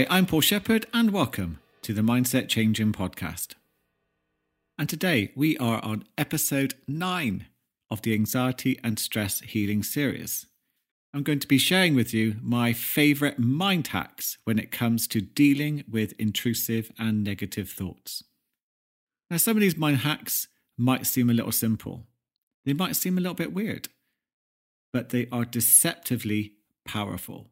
Hi, I'm Paul Shepherd, and welcome to the Mindset Changing Podcast. And today we are on episode nine of the Anxiety and Stress Healing series. I'm going to be sharing with you my favorite mind hacks when it comes to dealing with intrusive and negative thoughts. Now, some of these mind hacks might seem a little simple, they might seem a little bit weird, but they are deceptively powerful.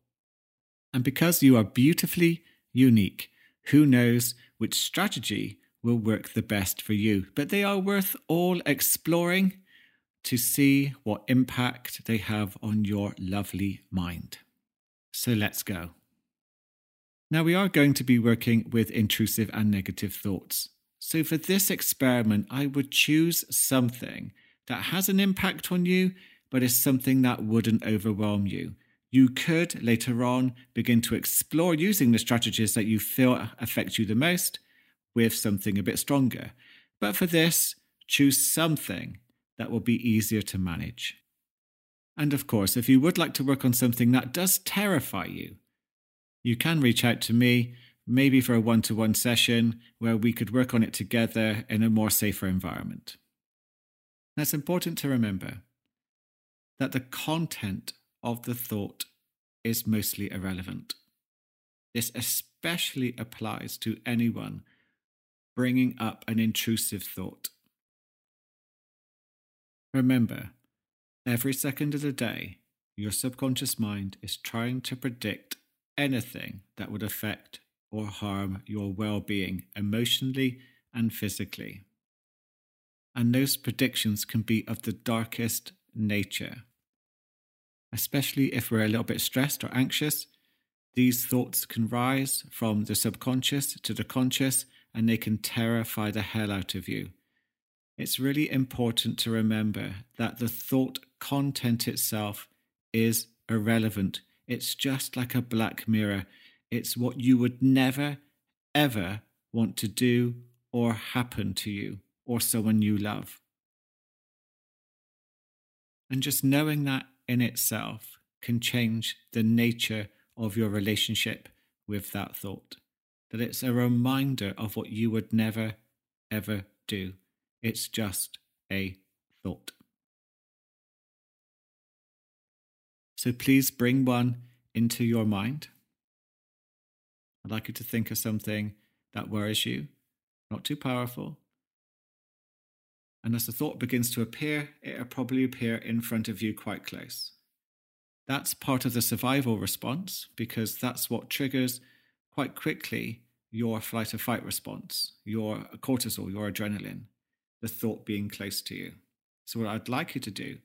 And because you are beautifully unique, who knows which strategy will work the best for you? But they are worth all exploring to see what impact they have on your lovely mind. So let's go. Now, we are going to be working with intrusive and negative thoughts. So, for this experiment, I would choose something that has an impact on you, but is something that wouldn't overwhelm you. You could later on begin to explore using the strategies that you feel affect you the most with something a bit stronger. But for this, choose something that will be easier to manage. And of course, if you would like to work on something that does terrify you, you can reach out to me, maybe for a one to one session where we could work on it together in a more safer environment. It's important to remember that the content of the thought is mostly irrelevant. This especially applies to anyone bringing up an intrusive thought. Remember, every second of the day, your subconscious mind is trying to predict anything that would affect or harm your well being emotionally and physically. And those predictions can be of the darkest nature. Especially if we're a little bit stressed or anxious, these thoughts can rise from the subconscious to the conscious and they can terrify the hell out of you it's really important to remember that the thought content itself is irrelevant. It's just like a black mirror. It's what you would never, ever want to do or happen to you or someone you love. And just knowing that in itself can change the nature of your relationship with that thought. That it's a reminder of what you would never, ever do. It's just a thought. So please bring one into your mind. I'd like you to think of something that worries you, not too powerful. And as the thought begins to appear, it'll probably appear in front of you quite close. That's part of the survival response because that's what triggers quite quickly your flight or fight response, your cortisol, your adrenaline the thought being close to you. So, what I'd like you to do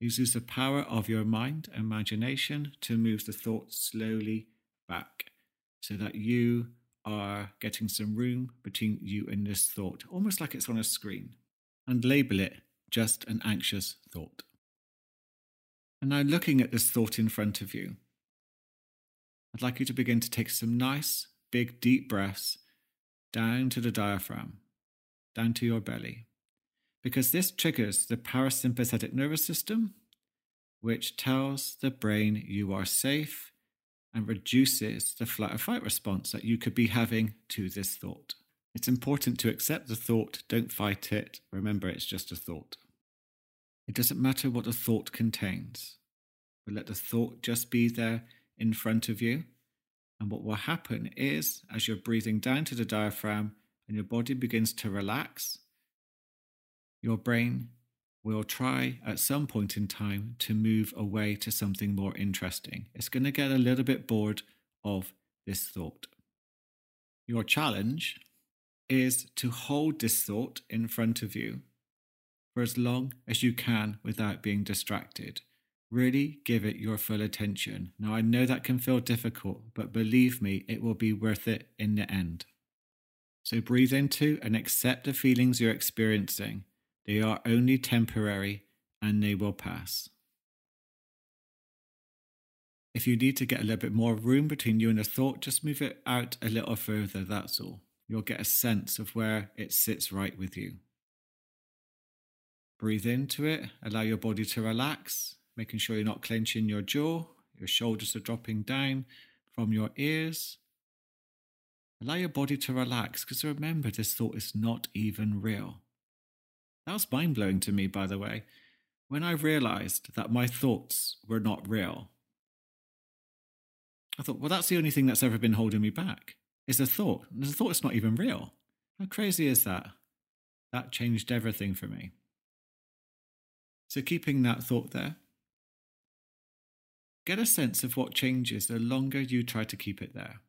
is use the power of your mind, imagination, to move the thought slowly back so that you are getting some room between you and this thought, almost like it's on a screen, and label it just an anxious thought. And now, looking at this thought in front of you, I'd like you to begin to take some nice, big, deep breaths down to the diaphragm down to your belly, because this triggers the parasympathetic nervous system, which tells the brain you are safe and reduces the flight or fight response that you could be having to this thought. It's important to accept the thought, don't fight it. Remember, it's just a thought. It doesn't matter what the thought contains, but let the thought just be there in front of you. And what will happen is, as you're breathing down to the diaphragm, and your body begins to relax, your brain will try at some point in time to move away to something more interesting. It's going to get a little bit bored of this thought. Your challenge is to hold this thought in front of you for as long as you can without being distracted. Really give it your full attention. Now, I know that can feel difficult, but believe me, it will be worth it in the end. So breathe into and accept the feelings you're experiencing. They are only temporary and they will pass. If you need to get a little bit more room between you and the thought, just move it out a little further, that's all. You'll get a sense of where it sits right with you. Breathe into it, allow your body to relax, making sure you're not clenching your jaw, your shoulders are dropping down from your ears Allow your body to relax because remember, this thought is not even real. That was mind blowing to me, by the way. When I realized that my thoughts were not real, I thought, well, that's the only thing that's ever been holding me back is a thought. The thought is not even real. How crazy is that? That changed everything for me. So, keeping that thought there, get a sense of what changes the longer you try to keep it there.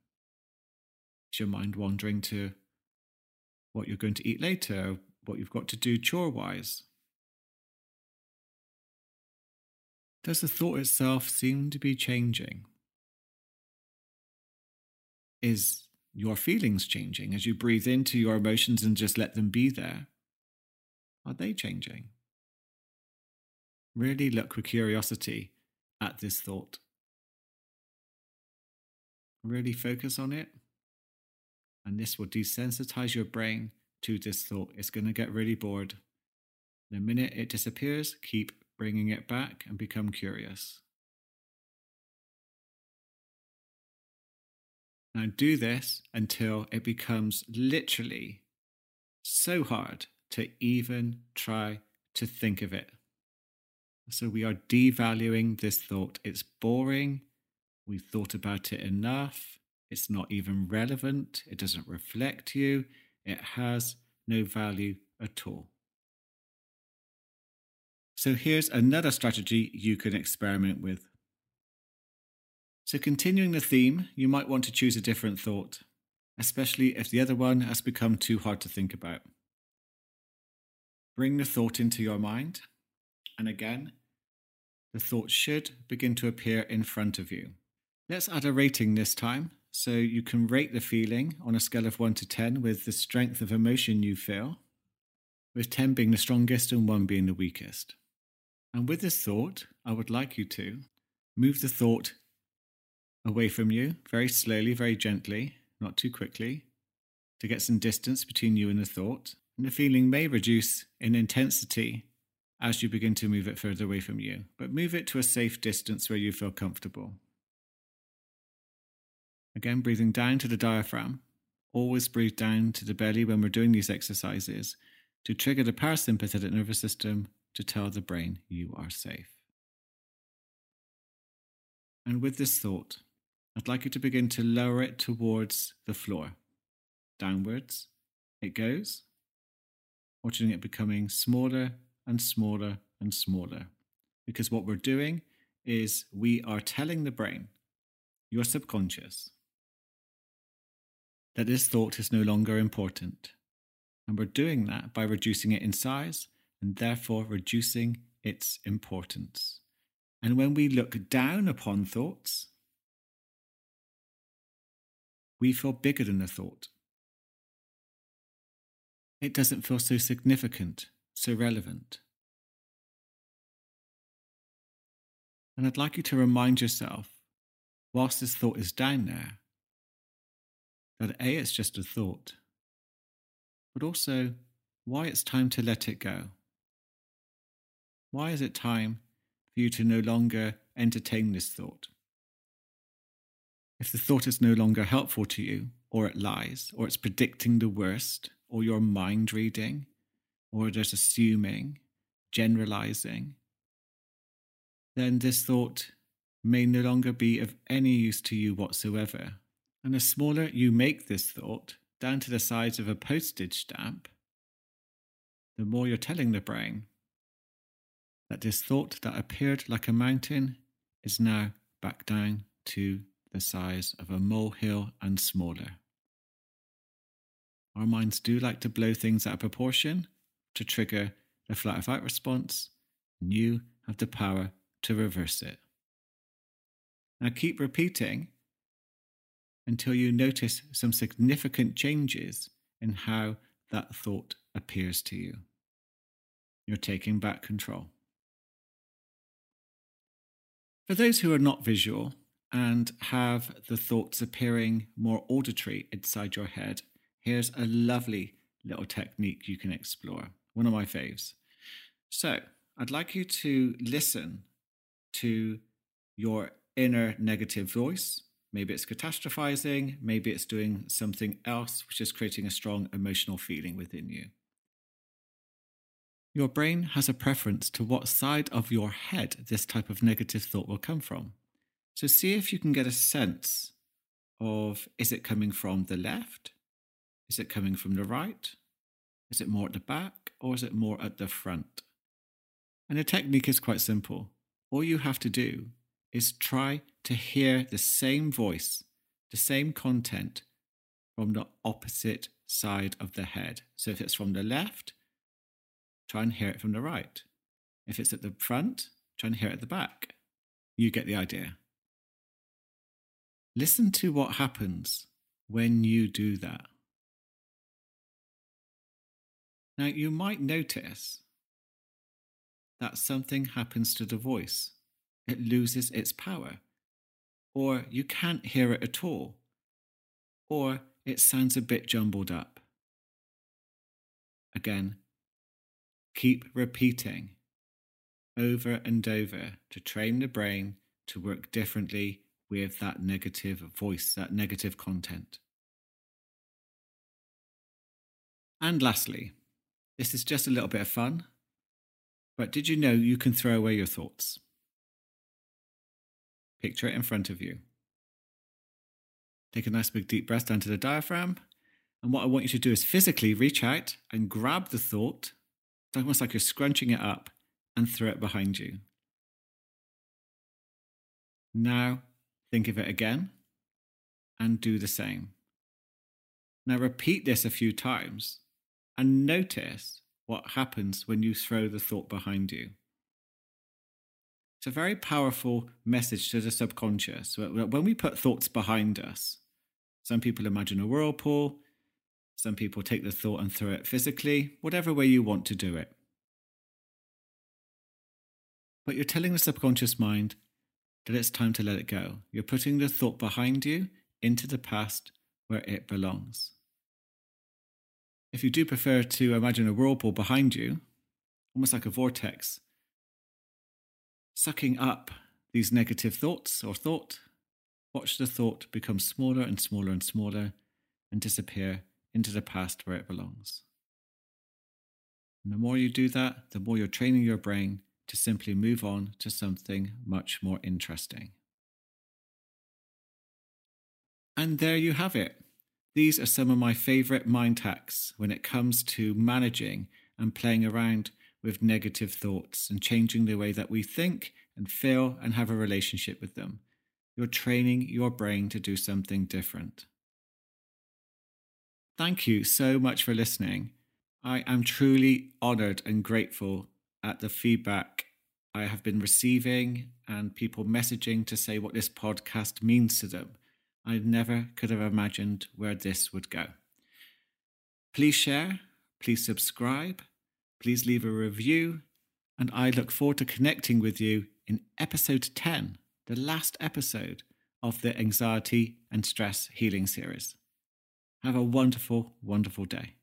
Is your mind wandering to what you're going to eat later, what you've got to do chore wise? Does the thought itself seem to be changing? Is your feelings changing as you breathe into your emotions and just let them be there? Are they changing? Really look with curiosity at this thought. Really focus on it. And this will desensitize your brain to this thought. It's going to get really bored. The minute it disappears, keep bringing it back and become curious. Now do this until it becomes literally so hard to even try to think of it. So we are devaluing this thought. It's boring. We've thought about it enough. It's not even relevant. It doesn't reflect you. It has no value at all. So here's another strategy you can experiment with. So, continuing the theme, you might want to choose a different thought, especially if the other one has become too hard to think about. Bring the thought into your mind, and again, the thought should begin to appear in front of you. Let's add a rating this time so you can rate the feeling on a scale of 1 to 10 with the strength of emotion you feel, with 10 being the strongest and 1 being the weakest. And with this thought, I would like you to move the thought away from you very slowly, very gently, not too quickly, to get some distance between you and the thought. And the feeling may reduce in intensity as you begin to move it further away from you, but move it to a safe distance where you feel comfortable. Again, breathing down to the diaphragm. Always breathe down to the belly when we're doing these exercises to trigger the parasympathetic nervous system to tell the brain you are safe. And with this thought, I'd like you to begin to lower it towards the floor. Downwards it goes, watching it becoming smaller and smaller and smaller. Because what we're doing is we are telling the brain, your subconscious, that this thought is no longer important. And we're doing that by reducing it in size and therefore reducing its importance. And when we look down upon thoughts, we feel bigger than the thought. It doesn't feel so significant, so relevant. And I'd like you to remind yourself, whilst this thought is down there, that A, it's just a thought, but also why it's time to let it go. Why is it time for you to no longer entertain this thought? If the thought is no longer helpful to you, or it lies, or it's predicting the worst, or you're mind reading, or there's assuming, generalizing, then this thought may no longer be of any use to you whatsoever. And the smaller you make this thought, down to the size of a postage stamp, the more you're telling the brain that this thought that appeared like a mountain is now back down to the size of a molehill and smaller. Our minds do like to blow things out of proportion to trigger the flight or fight response, and you have the power to reverse it. Now keep repeating until you notice some significant changes in how that thought appears to you. You're taking back control. For those who are not visual, and have the thoughts appearing more auditory inside your head, here's a lovely little technique you can explore. One of my faves. So, I'd like you to listen to your inner negative voice. Maybe it's catastrophizing, maybe it's doing something else, which is creating a strong emotional feeling within you. Your brain has a preference to what side of your head this type of negative thought will come from. So see if you can get a sense of is it coming from the left? Is it coming from the right? Is it more at the back or is it more at the front? And the technique is quite simple. All you have to do is try to hear the same voice, the same content from the opposite side of the head. So if it's from the left, try and hear it from the right. If it's at the front, try and hear it at the back. You get the idea. Listen to what happens when you do that. Now, you might notice that something happens to the voice. It loses its power, or you can't hear it at all, or it sounds a bit jumbled up. Again, keep repeating over and over to train the brain to work differently with that negative voice, that negative content. And lastly, this is just a little bit of fun, but did you know you can throw away your thoughts? Picture it in front of you. Take a nice big deep breath down to the diaphragm. And what I want you to do is physically reach out and grab the thought. It's almost like you're scrunching it up and throw it behind you. Now think of it again and do the same. Now repeat this a few times and notice what happens when you throw the thought behind you. It's a very powerful message to the subconscious. When we put thoughts behind us, some people imagine a whirlpool, some people take the thought and throw it physically, whatever way you want to do it. But you're telling the subconscious mind that it's time to let it go. You're putting the thought behind you into the past where it belongs. If you do prefer to imagine a whirlpool behind you, almost like a vortex, sucking up these negative thoughts or thought, watch the thought become smaller and smaller and smaller and disappear into the past where it belongs. And the more you do that, the more you're training your brain to simply move on to something much more interesting. And there you have it. These are some of my favorite mind hacks when it comes to managing and playing around with negative thoughts and changing the way that we think and feel and have a relationship with them. You're training your brain to do something different. Thank you so much for listening. I am truly honored and grateful at the feedback I have been receiving and people messaging to say what this podcast means to them. I never could have imagined where this would go. Please share, please subscribe, please leave a review, and I look forward to connecting with you in episode 10, the last episode of the Anxiety and Stress Healing Series. Have a wonderful, wonderful day.